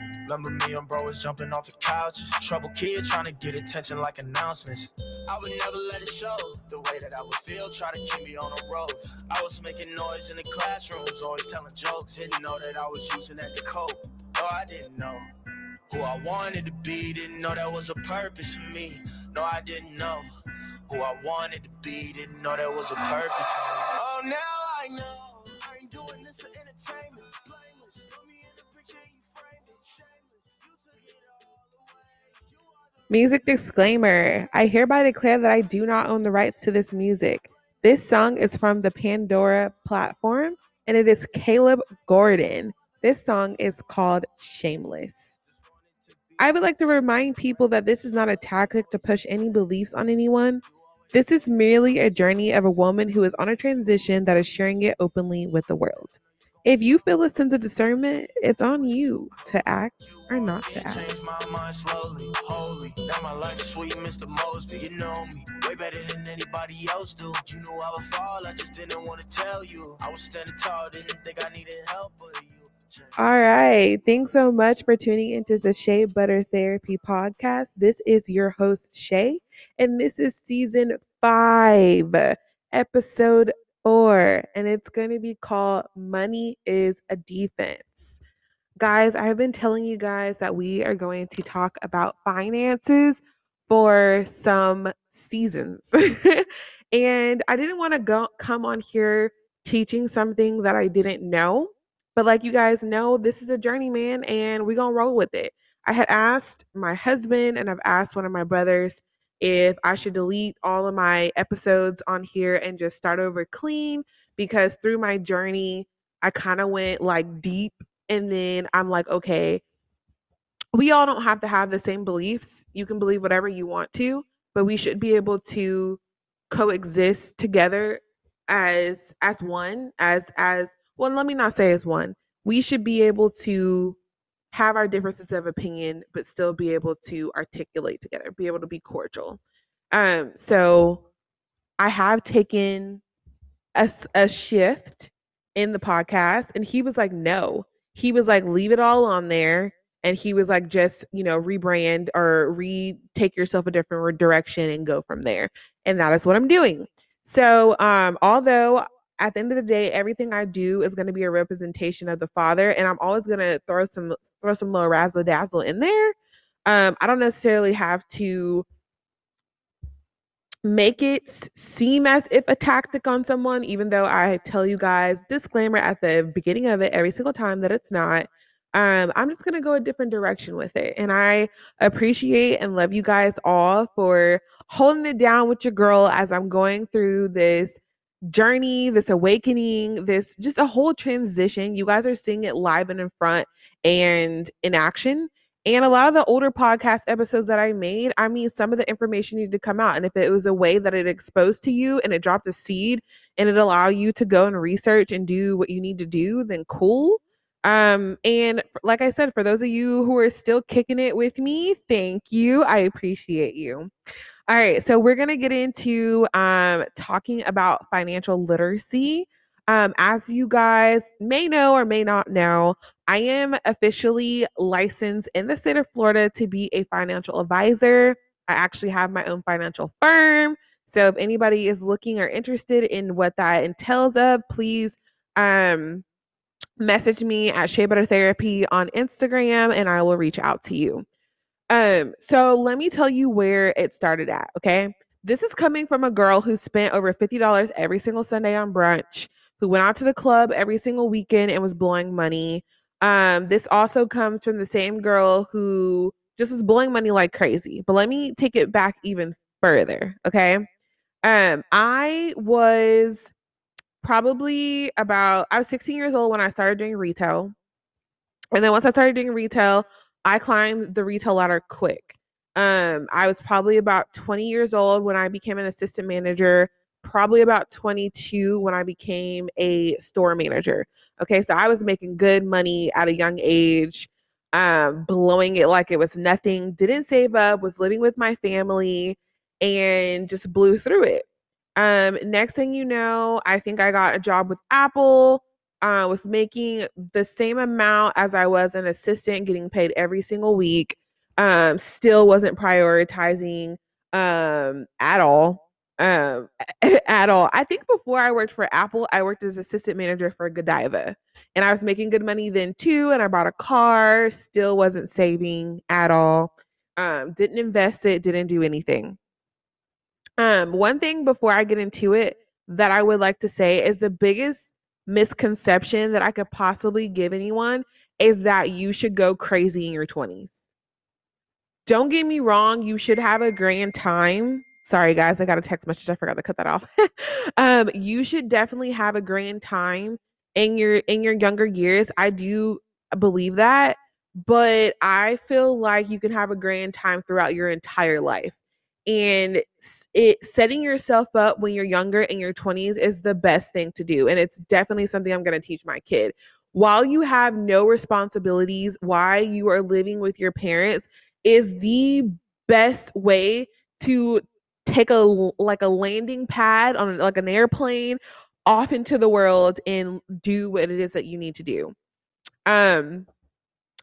Remember me and bro was jumping off the couches. Trouble kid trying to get attention like announcements. I would never let it show the way that I would feel. Try to keep me on the road. I was making noise in the classrooms, always telling jokes. Didn't know that I was using that to cope. No, I didn't know who I wanted to be. Didn't know that was a purpose for me. No, I didn't know who I wanted to be. Didn't know that was a purpose. Music disclaimer I hereby declare that I do not own the rights to this music. This song is from the Pandora platform and it is Caleb Gordon. This song is called Shameless. I would like to remind people that this is not a tactic to push any beliefs on anyone. This is merely a journey of a woman who is on a transition that is sharing it openly with the world. If you feel a sense of discernment, it's on you to act or not to act. changed my mind slowly, holy. Now my life sweet, Mr. Mosby. You know me way better than anybody else do. You knew I would fall, I just didn't want to tell you. I was standing tall, didn't think I needed help, but you. All right. Thanks so much for tuning into the Shea Butter Therapy podcast. This is your host, Shay, and this is season five, episode four, and it's going to be called Money is a Defense. Guys, I have been telling you guys that we are going to talk about finances for some seasons. and I didn't want to go come on here teaching something that I didn't know. But like you guys know, this is a journey, man, and we're gonna roll with it. I had asked my husband and I've asked one of my brothers if I should delete all of my episodes on here and just start over clean because through my journey, I kind of went like deep and then I'm like, okay, we all don't have to have the same beliefs. You can believe whatever you want to, but we should be able to coexist together as as one, as as well, let me not say as one. We should be able to have our differences of opinion, but still be able to articulate together, be able to be cordial. Um, so I have taken a, a shift in the podcast, and he was like, no. He was like, leave it all on there. And he was like, just, you know, rebrand or re take yourself a different direction and go from there. And that is what I'm doing. So, um, although at the end of the day, everything I do is going to be a representation of the Father, and I'm always going to throw some throw some little razzle dazzle in there. Um, I don't necessarily have to make it seem as if a tactic on someone, even though I tell you guys disclaimer at the beginning of it every single time that it's not. Um, I'm just gonna go a different direction with it, and I appreciate and love you guys all for holding it down with your girl as I'm going through this journey, this awakening, this just a whole transition. You guys are seeing it live and in front and in action. And a lot of the older podcast episodes that I made, I mean, some of the information needed to come out. And if it was a way that it exposed to you and it dropped a seed and it allowed you to go and research and do what you need to do, then cool. Um, and like I said, for those of you who are still kicking it with me, thank you. I appreciate you. All right, so we're gonna get into um, talking about financial literacy. Um, as you guys may know or may not know, I am officially licensed in the state of Florida to be a financial advisor. I actually have my own financial firm. So if anybody is looking or interested in what that entails of, please um, message me at Shea Butter Therapy on Instagram and I will reach out to you. Um, so let me tell you where it started at, okay? This is coming from a girl who spent over $50 every single Sunday on brunch, who went out to the club every single weekend and was blowing money. Um, this also comes from the same girl who just was blowing money like crazy. But let me take it back even further, okay? Um, I was probably about I was 16 years old when I started doing retail. And then once I started doing retail, I climbed the retail ladder quick. Um, I was probably about 20 years old when I became an assistant manager, probably about 22 when I became a store manager. Okay, so I was making good money at a young age, um, blowing it like it was nothing, didn't save up, was living with my family, and just blew through it. Um, next thing you know, I think I got a job with Apple uh, was making the same amount as I was an assistant, getting paid every single week. Um, still wasn't prioritizing um, at all. Um, at all. I think before I worked for Apple, I worked as assistant manager for Godiva, and I was making good money then too. And I bought a car. Still wasn't saving at all. Um, didn't invest it. Didn't do anything. Um, one thing before I get into it that I would like to say is the biggest misconception that I could possibly give anyone is that you should go crazy in your 20s. Don't get me wrong, you should have a grand time. Sorry guys, I got a text message. I forgot to cut that off. um, you should definitely have a grand time in your in your younger years. I do believe that, but I feel like you can have a grand time throughout your entire life and it setting yourself up when you're younger in your 20s is the best thing to do and it's definitely something i'm going to teach my kid. While you have no responsibilities while you are living with your parents is the best way to take a like a landing pad on like an airplane off into the world and do what it is that you need to do. Um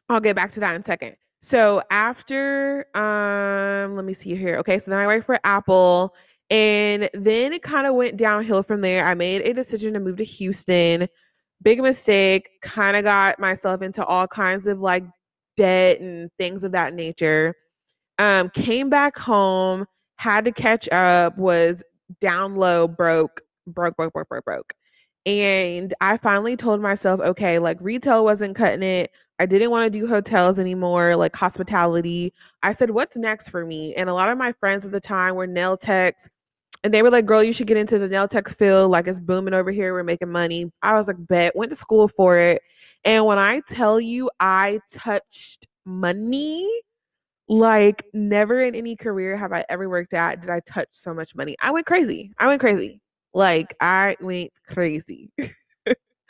i'll get back to that in a second so after um let me see here. Okay, so then I worked for Apple and then it kind of went downhill from there. I made a decision to move to Houston. Big mistake. Kind of got myself into all kinds of like debt and things of that nature. Um came back home, had to catch up, was down low, broke, broke, broke, broke, broke, broke. And I finally told myself, okay, like retail wasn't cutting it. I didn't want to do hotels anymore, like hospitality. I said, what's next for me? And a lot of my friends at the time were nail techs. And they were like, girl, you should get into the nail tech field. Like it's booming over here. We're making money. I was like, bet, went to school for it. And when I tell you I touched money, like never in any career have I ever worked at did I touch so much money. I went crazy. I went crazy. Like I went crazy.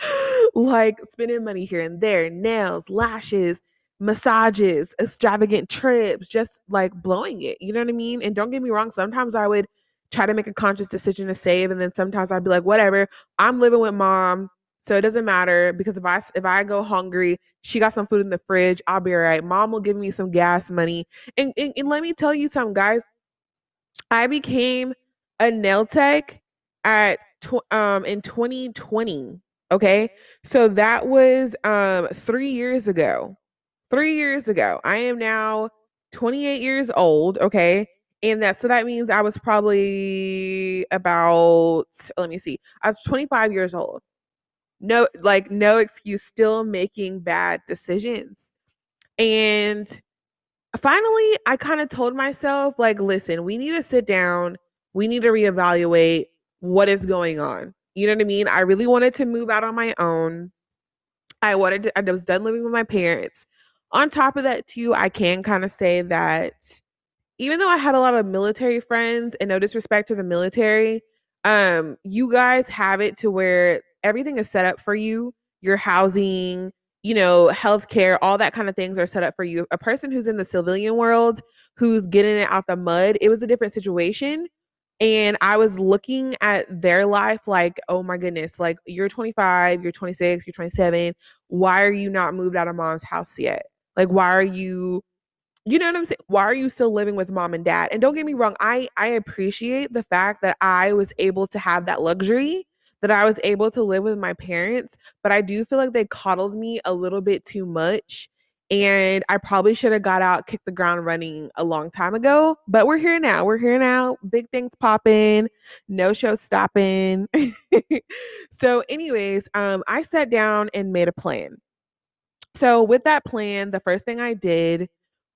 like spending money here and there, nails, lashes, massages, extravagant trips, just like blowing it. You know what I mean? And don't get me wrong, sometimes I would try to make a conscious decision to save and then sometimes I'd be like, whatever, I'm living with mom. So it doesn't matter because if I if I go hungry, she got some food in the fridge, I'll be all right. Mom will give me some gas money. And, and, and let me tell you something, guys. I became a nail tech at tw- um in 2020. Okay. So that was um 3 years ago. 3 years ago. I am now 28 years old, okay? And that so that means I was probably about let me see. I was 25 years old. No like no excuse still making bad decisions. And finally I kind of told myself like listen, we need to sit down. We need to reevaluate what is going on. You know what I mean? I really wanted to move out on my own. I wanted to, I was done living with my parents. On top of that, too, I can kind of say that even though I had a lot of military friends and no disrespect to the military, um, you guys have it to where everything is set up for you. Your housing, you know, healthcare, all that kind of things are set up for you. A person who's in the civilian world, who's getting it out the mud, it was a different situation and I was looking at their life like, oh my goodness, like you're 25, you're 26, you're 27. Why are you not moved out of mom's house yet? Like, why are you, you know what I'm saying? Why are you still living with mom and dad? And don't get me wrong, I I appreciate the fact that I was able to have that luxury, that I was able to live with my parents, but I do feel like they coddled me a little bit too much and I probably should have got out, kicked the ground running a long time ago. But we're here now. We're here now. Big things popping, no show stopping. so, anyways, um, I sat down and made a plan. So, with that plan, the first thing I did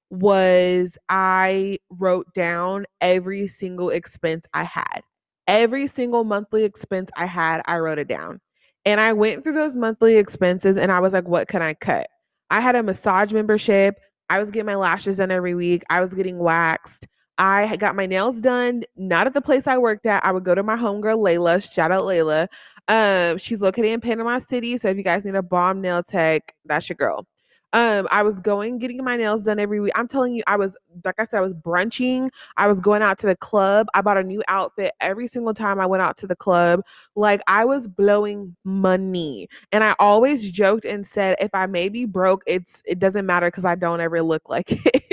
was I wrote down every single expense I had. Every single monthly expense I had, I wrote it down. And I went through those monthly expenses and I was like, what can I cut? I had a massage membership. I was getting my lashes done every week. I was getting waxed. I got my nails done, not at the place I worked at. I would go to my homegirl Layla. Shout out Layla. Um, she's located in Panama City. So if you guys need a bomb nail tech, that's your girl. Um, I was going getting my nails done every week. I'm telling you, I was like I said, I was brunching. I was going out to the club. I bought a new outfit every single time I went out to the club. Like I was blowing money. And I always joked and said, if I may be broke, it's it doesn't matter because I don't ever look like it.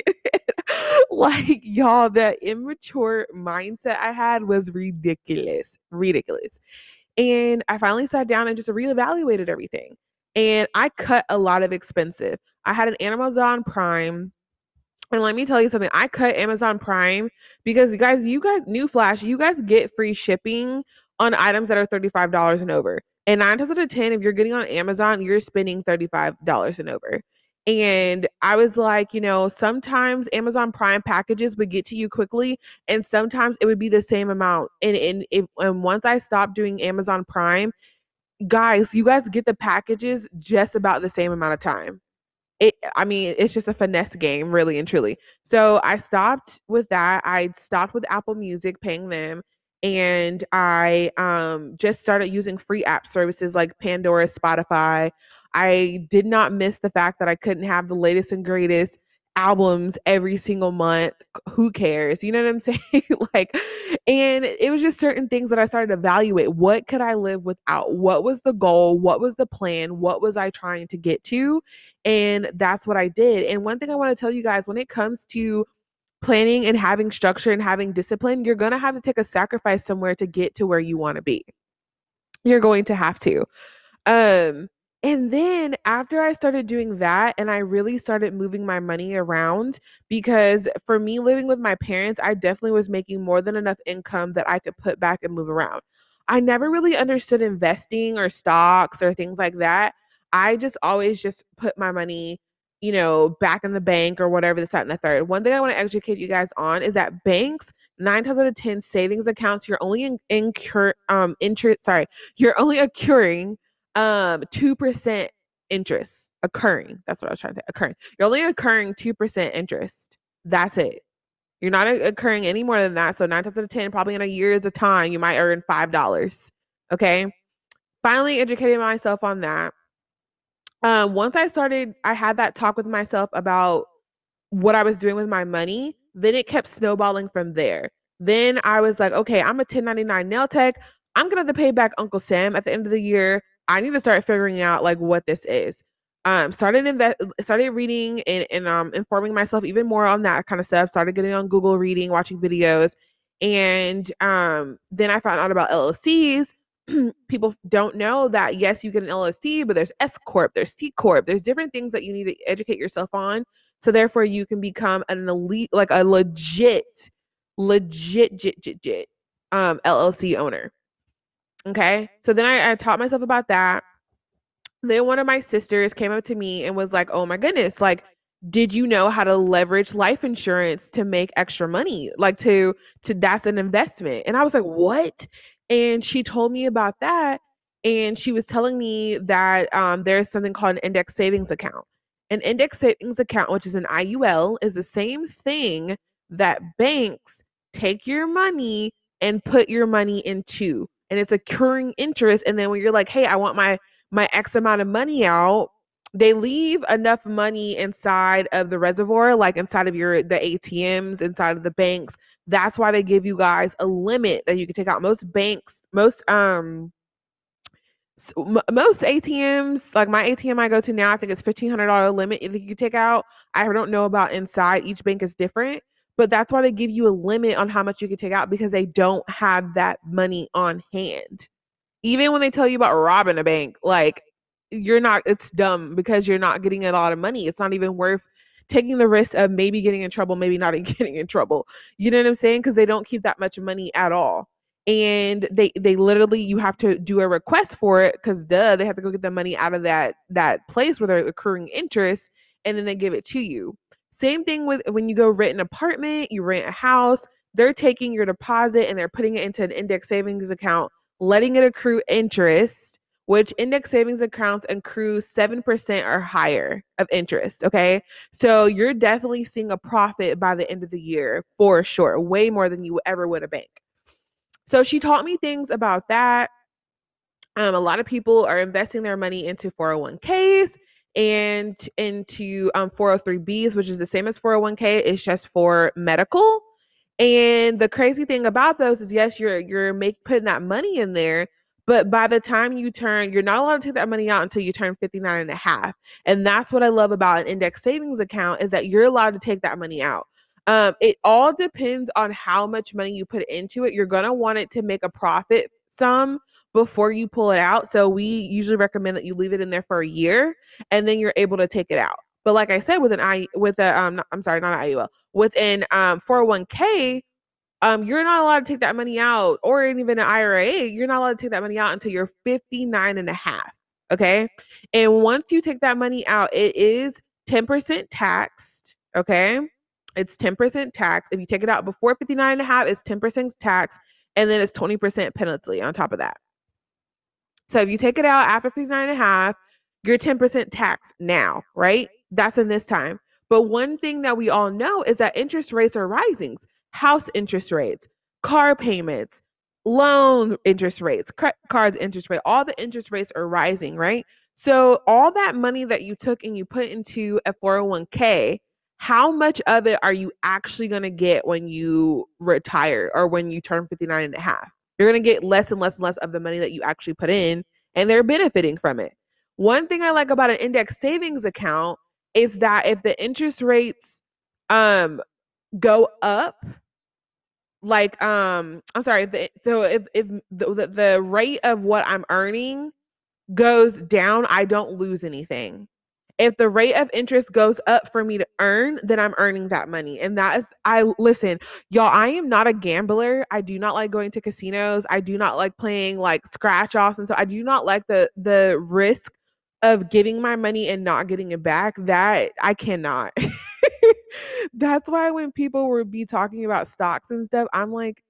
like y'all, the immature mindset I had was ridiculous. Ridiculous. And I finally sat down and just reevaluated everything. And I cut a lot of expensive. I had an Amazon Prime. And let me tell you something. I cut Amazon Prime because you guys, you guys, new flash, you guys get free shipping on items that are $35 and over. And nine times out of 10, if you're getting on Amazon, you're spending $35 and over. And I was like, you know, sometimes Amazon Prime packages would get to you quickly, and sometimes it would be the same amount. And and, and once I stopped doing Amazon Prime, guys, you guys get the packages just about the same amount of time. It, I mean, it's just a finesse game, really and truly. So I stopped with that. I stopped with Apple Music, paying them, and I um, just started using free app services like Pandora, Spotify. I did not miss the fact that I couldn't have the latest and greatest albums every single month. Who cares? You know what I'm saying? like, and it was just certain things that I started to evaluate. What could I live without? What was the goal? What was the plan? What was I trying to get to? And that's what I did. And one thing I want to tell you guys when it comes to planning and having structure and having discipline, you're going to have to take a sacrifice somewhere to get to where you want to be. You're going to have to. Um, and then after I started doing that and I really started moving my money around because for me living with my parents, I definitely was making more than enough income that I could put back and move around. I never really understood investing or stocks or things like that. I just always just put my money, you know, back in the bank or whatever, the second and the third. One thing I want to educate you guys on is that banks, nine times out of 10 savings accounts, you're only in, incur, um, interest, sorry, you're only accruing um 2% interest occurring. That's what I was trying to say. Occurring. You're only occurring 2% interest. That's it. You're not occurring any more than that. So nine times out of 10, probably in a year's of time, you might earn $5. Okay. Finally educated myself on that. Um, once I started, I had that talk with myself about what I was doing with my money. Then it kept snowballing from there. Then I was like, okay, I'm a 1099 nail tech. I'm gonna have to pay back Uncle Sam at the end of the year. I need to start figuring out like what this is. Um, started invest, started reading and, and um informing myself even more on that kind of stuff. Started getting on Google reading, watching videos, and um then I found out about LLCs. People don't know that yes, you get an LLC, but there's S corp, there's C corp, there's different things that you need to educate yourself on. So therefore, you can become an elite, like a legit, legit, legit, legit um, LLC owner. Okay. So then I, I taught myself about that. Then one of my sisters came up to me and was like, Oh my goodness, like, did you know how to leverage life insurance to make extra money? Like to to that's an investment. And I was like, What? And she told me about that. And she was telling me that um, there's something called an index savings account. An index savings account, which is an IUL, is the same thing that banks take your money and put your money into and it's accruing interest and then when you're like hey i want my my x amount of money out they leave enough money inside of the reservoir like inside of your the atms inside of the banks that's why they give you guys a limit that you can take out most banks most um most ATMs, like my ATM I go to now, I think it's fifteen hundred dollar limit that you can take out. I don't know about inside; each bank is different. But that's why they give you a limit on how much you can take out because they don't have that money on hand. Even when they tell you about robbing a bank, like you're not, it's dumb because you're not getting a lot of money. It's not even worth taking the risk of maybe getting in trouble, maybe not getting in trouble. You know what I'm saying? Because they don't keep that much money at all. And they they literally you have to do a request for it because duh, they have to go get the money out of that that place where they're accruing interest and then they give it to you. Same thing with when you go rent an apartment, you rent a house, they're taking your deposit and they're putting it into an index savings account, letting it accrue interest, which index savings accounts accrue 7% or higher of interest. Okay. So you're definitely seeing a profit by the end of the year for sure, way more than you ever would a bank. So she taught me things about that. Um, a lot of people are investing their money into 401ks and into um 403bs, which is the same as 401k. It's just for medical. And the crazy thing about those is yes, you're you're make putting that money in there, but by the time you turn, you're not allowed to take that money out until you turn 59 and a half. And that's what I love about an index savings account is that you're allowed to take that money out. Um, it all depends on how much money you put into it. You're gonna want it to make a profit some before you pull it out. So we usually recommend that you leave it in there for a year and then you're able to take it out. But like I said, with an I with a um, I'm sorry, not an IUL, with an um 401k, um, you're not allowed to take that money out, or even an IRA, you're not allowed to take that money out until you're 59 and a half. Okay. And once you take that money out, it is 10% taxed. Okay. It's 10% tax. If you take it out before 59 and a half, it's 10% tax. And then it's 20% penalty on top of that. So if you take it out after 59 and a half, you're 10% tax now, right? That's in this time. But one thing that we all know is that interest rates are rising. House interest rates, car payments, loan interest rates, cards interest rate, all the interest rates are rising, right? So all that money that you took and you put into a 401k, how much of it are you actually going to get when you retire or when you turn 59 and a half? You're going to get less and less and less of the money that you actually put in and they're benefiting from it. One thing I like about an index savings account is that if the interest rates um go up like um i'm sorry if the, so if if the, the rate of what i'm earning goes down i don't lose anything if the rate of interest goes up for me to earn then i'm earning that money. And that is i listen y'all i am not a gambler. I do not like going to casinos. I do not like playing like scratch offs and so i do not like the the risk of giving my money and not getting it back, that I cannot. That's why when people would be talking about stocks and stuff, I'm like,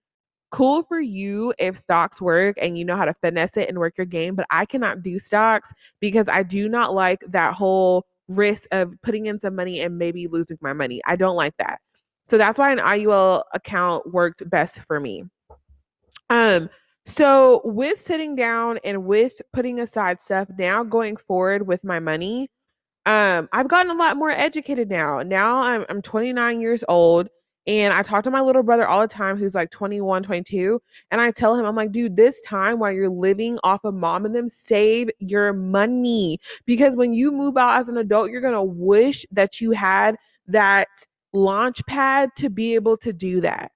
cool for you if stocks work and you know how to finesse it and work your game, but I cannot do stocks because I do not like that whole risk of putting in some money and maybe losing my money. I don't like that. So that's why an IUL account worked best for me. Um, so, with sitting down and with putting aside stuff, now going forward with my money, um, I've gotten a lot more educated now. Now I'm I'm 29 years old and I talk to my little brother all the time who's like 21, 22, and I tell him I'm like, "Dude, this time while you're living off of mom and them, save your money because when you move out as an adult, you're going to wish that you had that launch pad to be able to do that."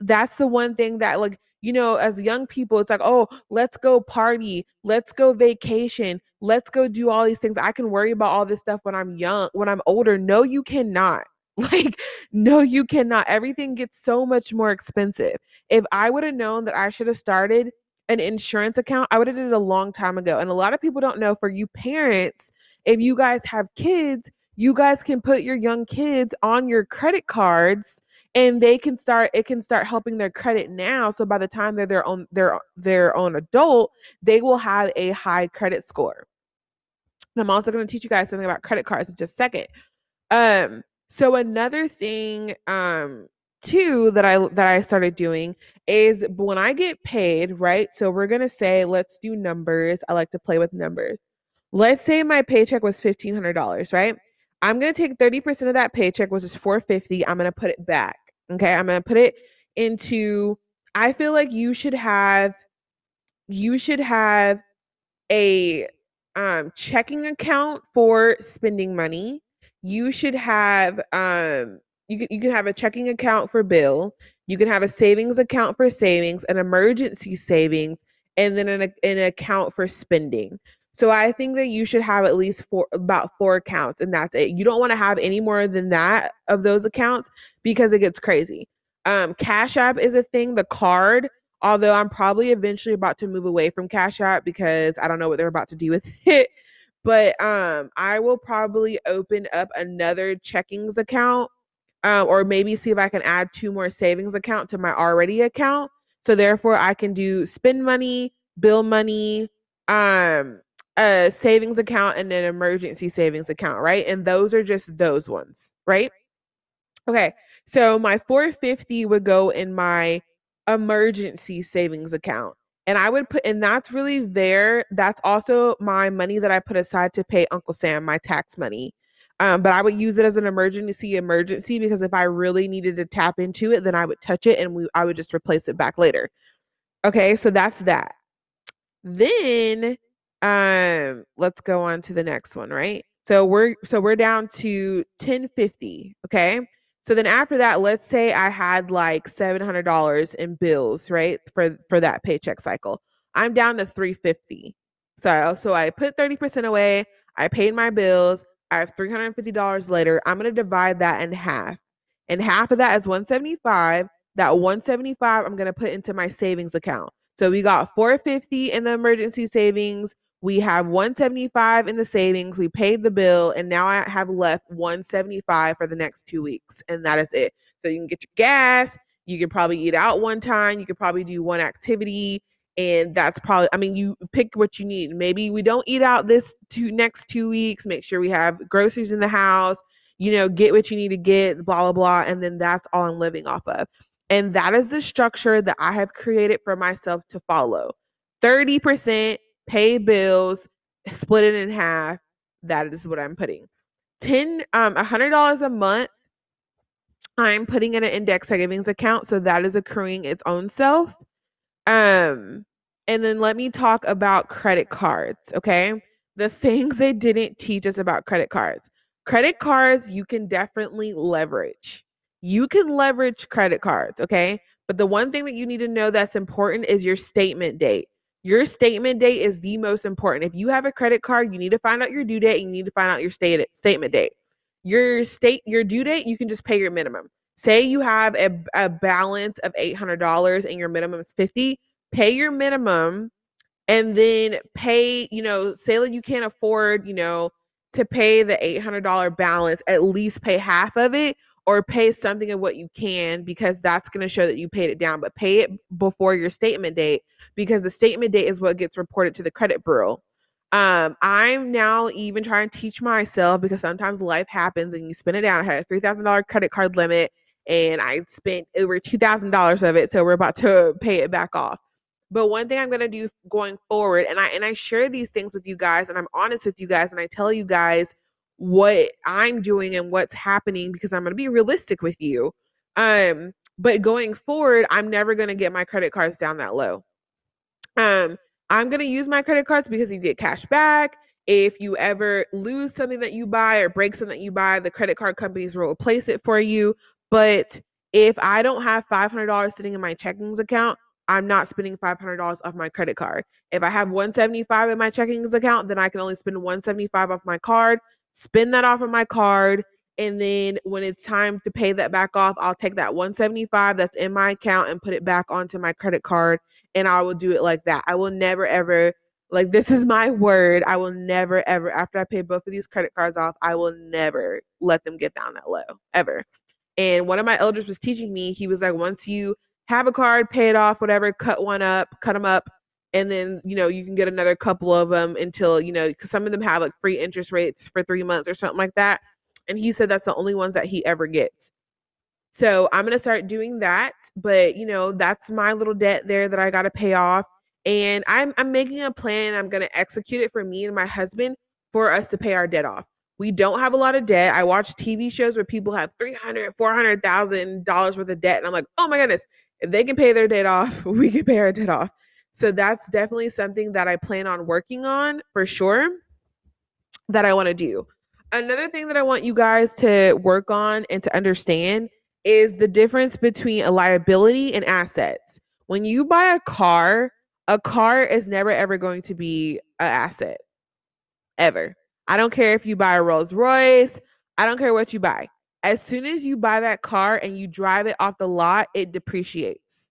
That's the one thing that like you know, as young people, it's like, oh, let's go party, let's go vacation, let's go do all these things. I can worry about all this stuff when I'm young, when I'm older. No, you cannot. Like, no, you cannot. Everything gets so much more expensive. If I would have known that I should have started an insurance account, I would have did it a long time ago. And a lot of people don't know for you parents, if you guys have kids, you guys can put your young kids on your credit cards and they can start it can start helping their credit now so by the time they're their own their their own adult they will have a high credit score and i'm also going to teach you guys something about credit cards in just a second um so another thing um too that i that i started doing is when i get paid right so we're going to say let's do numbers i like to play with numbers let's say my paycheck was $1500 right I'm going to take 30% of that paycheck, which is 450. I'm going to put it back. Okay. I'm going to put it into, I feel like you should have, you should have a um, checking account for spending money. You should have, um, you can, you can have a checking account for bill. You can have a savings account for savings, an emergency savings, and then an, an account for spending. So I think that you should have at least four about four accounts and that's it. You don't want to have any more than that of those accounts because it gets crazy. Um, Cash App is a thing, the card, although I'm probably eventually about to move away from Cash App because I don't know what they're about to do with it. But um, I will probably open up another checkings account um, or maybe see if I can add two more savings account to my already account. So therefore I can do spend money, bill money, um, a savings account and an emergency savings account, right? And those are just those ones, right? Okay. So my 450 would go in my emergency savings account. And I would put, and that's really there. That's also my money that I put aside to pay Uncle Sam, my tax money. Um, but I would use it as an emergency emergency because if I really needed to tap into it, then I would touch it and we I would just replace it back later. Okay, so that's that. Then um let's go on to the next one, right? So we're so we're down to 1050, okay? So then after that, let's say I had like $700 in bills, right? For for that paycheck cycle. I'm down to 350. So so I put 30% away, I paid my bills, I have $350 later. I'm going to divide that in half. And half of that is 175. That 175 I'm going to put into my savings account. So we got 450 in the emergency savings. We have 175 in the savings. We paid the bill and now I have left 175 for the next 2 weeks and that is it. So you can get your gas, you can probably eat out one time, you could probably do one activity and that's probably i mean you pick what you need maybe we don't eat out this two next two weeks make sure we have groceries in the house you know get what you need to get blah blah blah and then that's all i'm living off of and that is the structure that i have created for myself to follow 30% pay bills split it in half that is what i'm putting 10 um $100 a month i'm putting in an index savings account so that is accruing its own self um and then let me talk about credit cards, okay? The things they didn't teach us about credit cards. Credit cards, you can definitely leverage. You can leverage credit cards, okay? But the one thing that you need to know that's important is your statement date. Your statement date is the most important. If you have a credit card, you need to find out your due date and you need to find out your state statement date. Your state your due date, you can just pay your minimum. Say you have a, a balance of $800 and your minimum is 50, pay your minimum and then pay, you know, say that you can't afford, you know, to pay the $800 balance, at least pay half of it or pay something of what you can because that's going to show that you paid it down, but pay it before your statement date because the statement date is what gets reported to the credit bureau. Um, I'm now even trying to teach myself because sometimes life happens and you spend it down. I had a $3,000 credit card limit and I spent over $2,000 of it. So we're about to pay it back off. But one thing I'm going to do going forward and I and I share these things with you guys and I'm honest with you guys and I tell you guys what I'm doing and what's happening because I'm going to be realistic with you. Um but going forward, I'm never going to get my credit cards down that low. Um I'm going to use my credit cards because you get cash back. If you ever lose something that you buy or break something that you buy, the credit card companies will replace it for you. But if I don't have $500 sitting in my checkings account, I'm not spending $500 off my credit card. If I have 175 in my checkings account, then I can only spend 175 off my card, spend that off of my card, and then when it's time to pay that back off, I'll take that 175 that's in my account and put it back onto my credit card and I will do it like that. I will never ever like this is my word. I will never ever after I pay both of these credit cards off, I will never let them get down that low ever. And one of my elders was teaching me, he was like once you have a card, pay it off, whatever, cut one up, cut them up, and then you know you can get another couple of them until you know because some of them have like free interest rates for three months or something like that. And he said that's the only ones that he ever gets. So I'm gonna start doing that, but you know that's my little debt there that I got to pay off, and I'm I'm making a plan. I'm gonna execute it for me and my husband for us to pay our debt off. We don't have a lot of debt. I watch TV shows where people have 300, 400,000 dollars worth of debt and I'm like, "Oh my goodness, if they can pay their debt off, we can pay our debt off. So that's definitely something that I plan on working on for sure that I want to do. Another thing that I want you guys to work on and to understand is the difference between a liability and assets. When you buy a car, a car is never ever going to be an asset. Ever. I don't care if you buy a Rolls Royce, I don't care what you buy as soon as you buy that car and you drive it off the lot, it depreciates.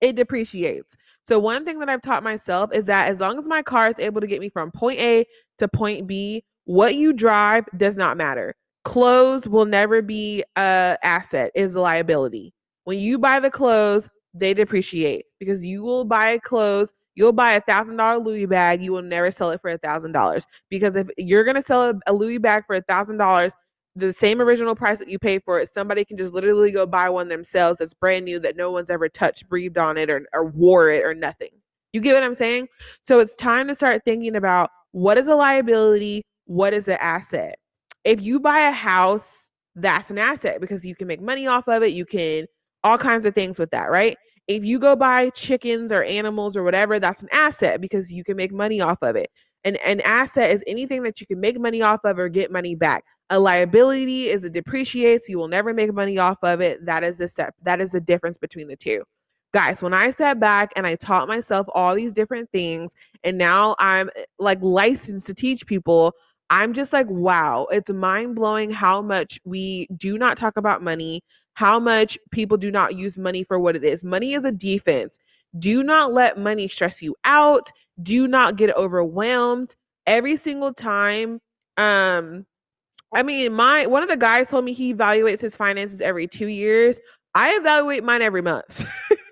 It depreciates. So, one thing that I've taught myself is that as long as my car is able to get me from point A to point B, what you drive does not matter. Clothes will never be a asset, is a liability. When you buy the clothes, they depreciate because you will buy clothes You'll buy a thousand dollar Louis bag. You will never sell it for a thousand dollars because if you're gonna sell a Louis bag for a thousand dollars, the same original price that you pay for it, somebody can just literally go buy one themselves that's brand new that no one's ever touched, breathed on it, or, or wore it or nothing. You get what I'm saying? So it's time to start thinking about what is a liability, what is an asset. If you buy a house, that's an asset because you can make money off of it. You can all kinds of things with that, right? If you go buy chickens or animals or whatever, that's an asset because you can make money off of it. And an asset is anything that you can make money off of or get money back. A liability is it depreciates, you will never make money off of it. That is the step. That is the difference between the two. Guys, when I sat back and I taught myself all these different things, and now I'm eh, like licensed to teach people, I'm just like, wow, it's mind blowing how much we do not talk about money, how much people do not use money for what it is. Money is a defense. Do not let money stress you out. Do not get overwhelmed. Every single time, um, I mean, my one of the guys told me he evaluates his finances every two years. I evaluate mine every month.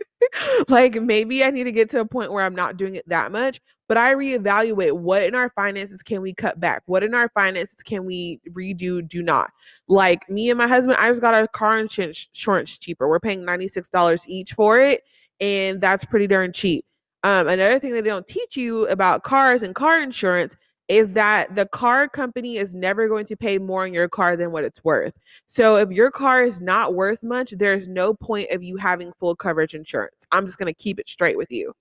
like maybe I need to get to a point where I'm not doing it that much, but I reevaluate what in our finances can we cut back? What in our finances can we redo, do not? Like me and my husband, I just got our car insurance cheaper. We're paying $96 each for it, and that's pretty darn cheap. Um, another thing they don't teach you about cars and car insurance is that the car company is never going to pay more on your car than what it's worth. So if your car is not worth much, there's no point of you having full coverage insurance. I'm just going to keep it straight with you.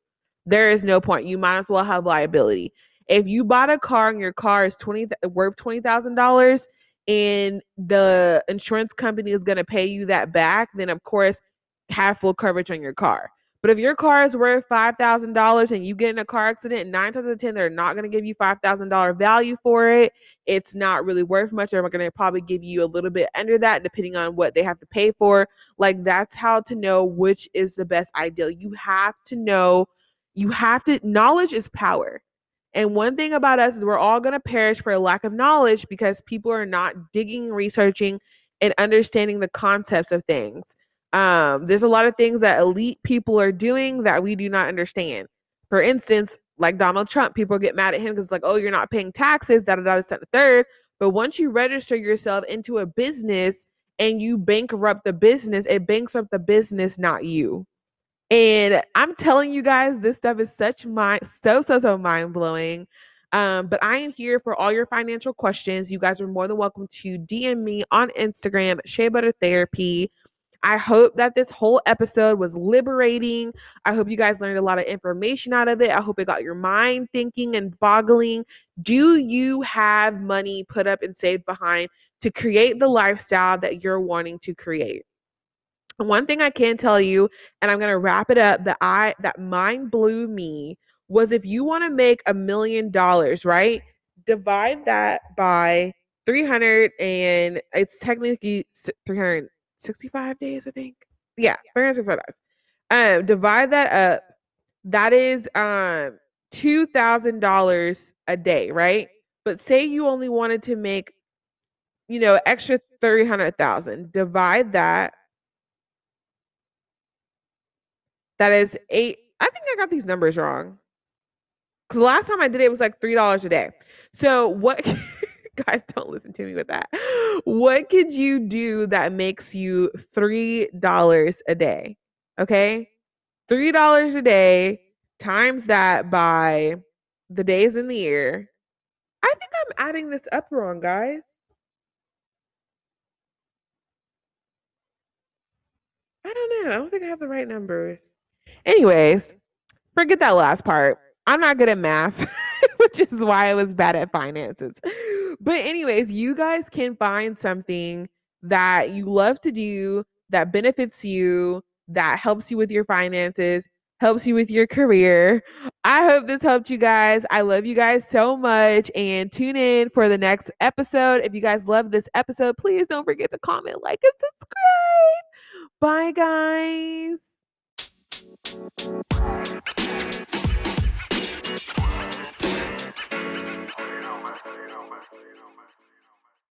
There is no point. You might as well have liability. If you bought a car and your car is 20 worth $20,000 and the insurance company is going to pay you that back, then of course have full coverage on your car. But if your car is worth five thousand dollars and you get in a car accident, nine times out of ten, they're not going to give you five thousand dollar value for it. It's not really worth much. They're going to probably give you a little bit under that, depending on what they have to pay for. Like that's how to know which is the best ideal. You have to know. You have to. Knowledge is power. And one thing about us is we're all going to perish for a lack of knowledge because people are not digging, researching, and understanding the concepts of things. Um, there's a lot of things that elite people are doing that we do not understand. For instance, like Donald Trump, people get mad at him because like, oh, you're not paying taxes, da da da, the third. But once you register yourself into a business and you bankrupt the business, it bankrupt the business, not you. And I'm telling you guys, this stuff is such mind so so so mind blowing. Um, but I am here for all your financial questions. You guys are more than welcome to DM me on Instagram, Shea Butter Therapy. I hope that this whole episode was liberating. I hope you guys learned a lot of information out of it. I hope it got your mind thinking and boggling. Do you have money put up and saved behind to create the lifestyle that you're wanting to create? One thing I can tell you, and I'm going to wrap it up, that I that mind blew me was if you want to make a million dollars, right? Divide that by 300 and it's technically 300 65 days, I think. Yeah, 365 days. Um, divide that up. That is um two thousand dollars a day, right? But say you only wanted to make, you know, extra three hundred thousand. Divide that. That is eight. I think I got these numbers wrong. Because the last time I did it, it was like three dollars a day. So what? guys don't listen to me with that. What could you do that makes you $3 a day? Okay? $3 a day times that by the days in the year. I think I'm adding this up wrong, guys. I don't know. I don't think I have the right numbers. Anyways, forget that last part. I'm not good at math, which is why I was bad at finances. But, anyways, you guys can find something that you love to do that benefits you, that helps you with your finances, helps you with your career. I hope this helped you guys. I love you guys so much and tune in for the next episode. If you guys love this episode, please don't forget to comment, like, and subscribe. Bye, guys.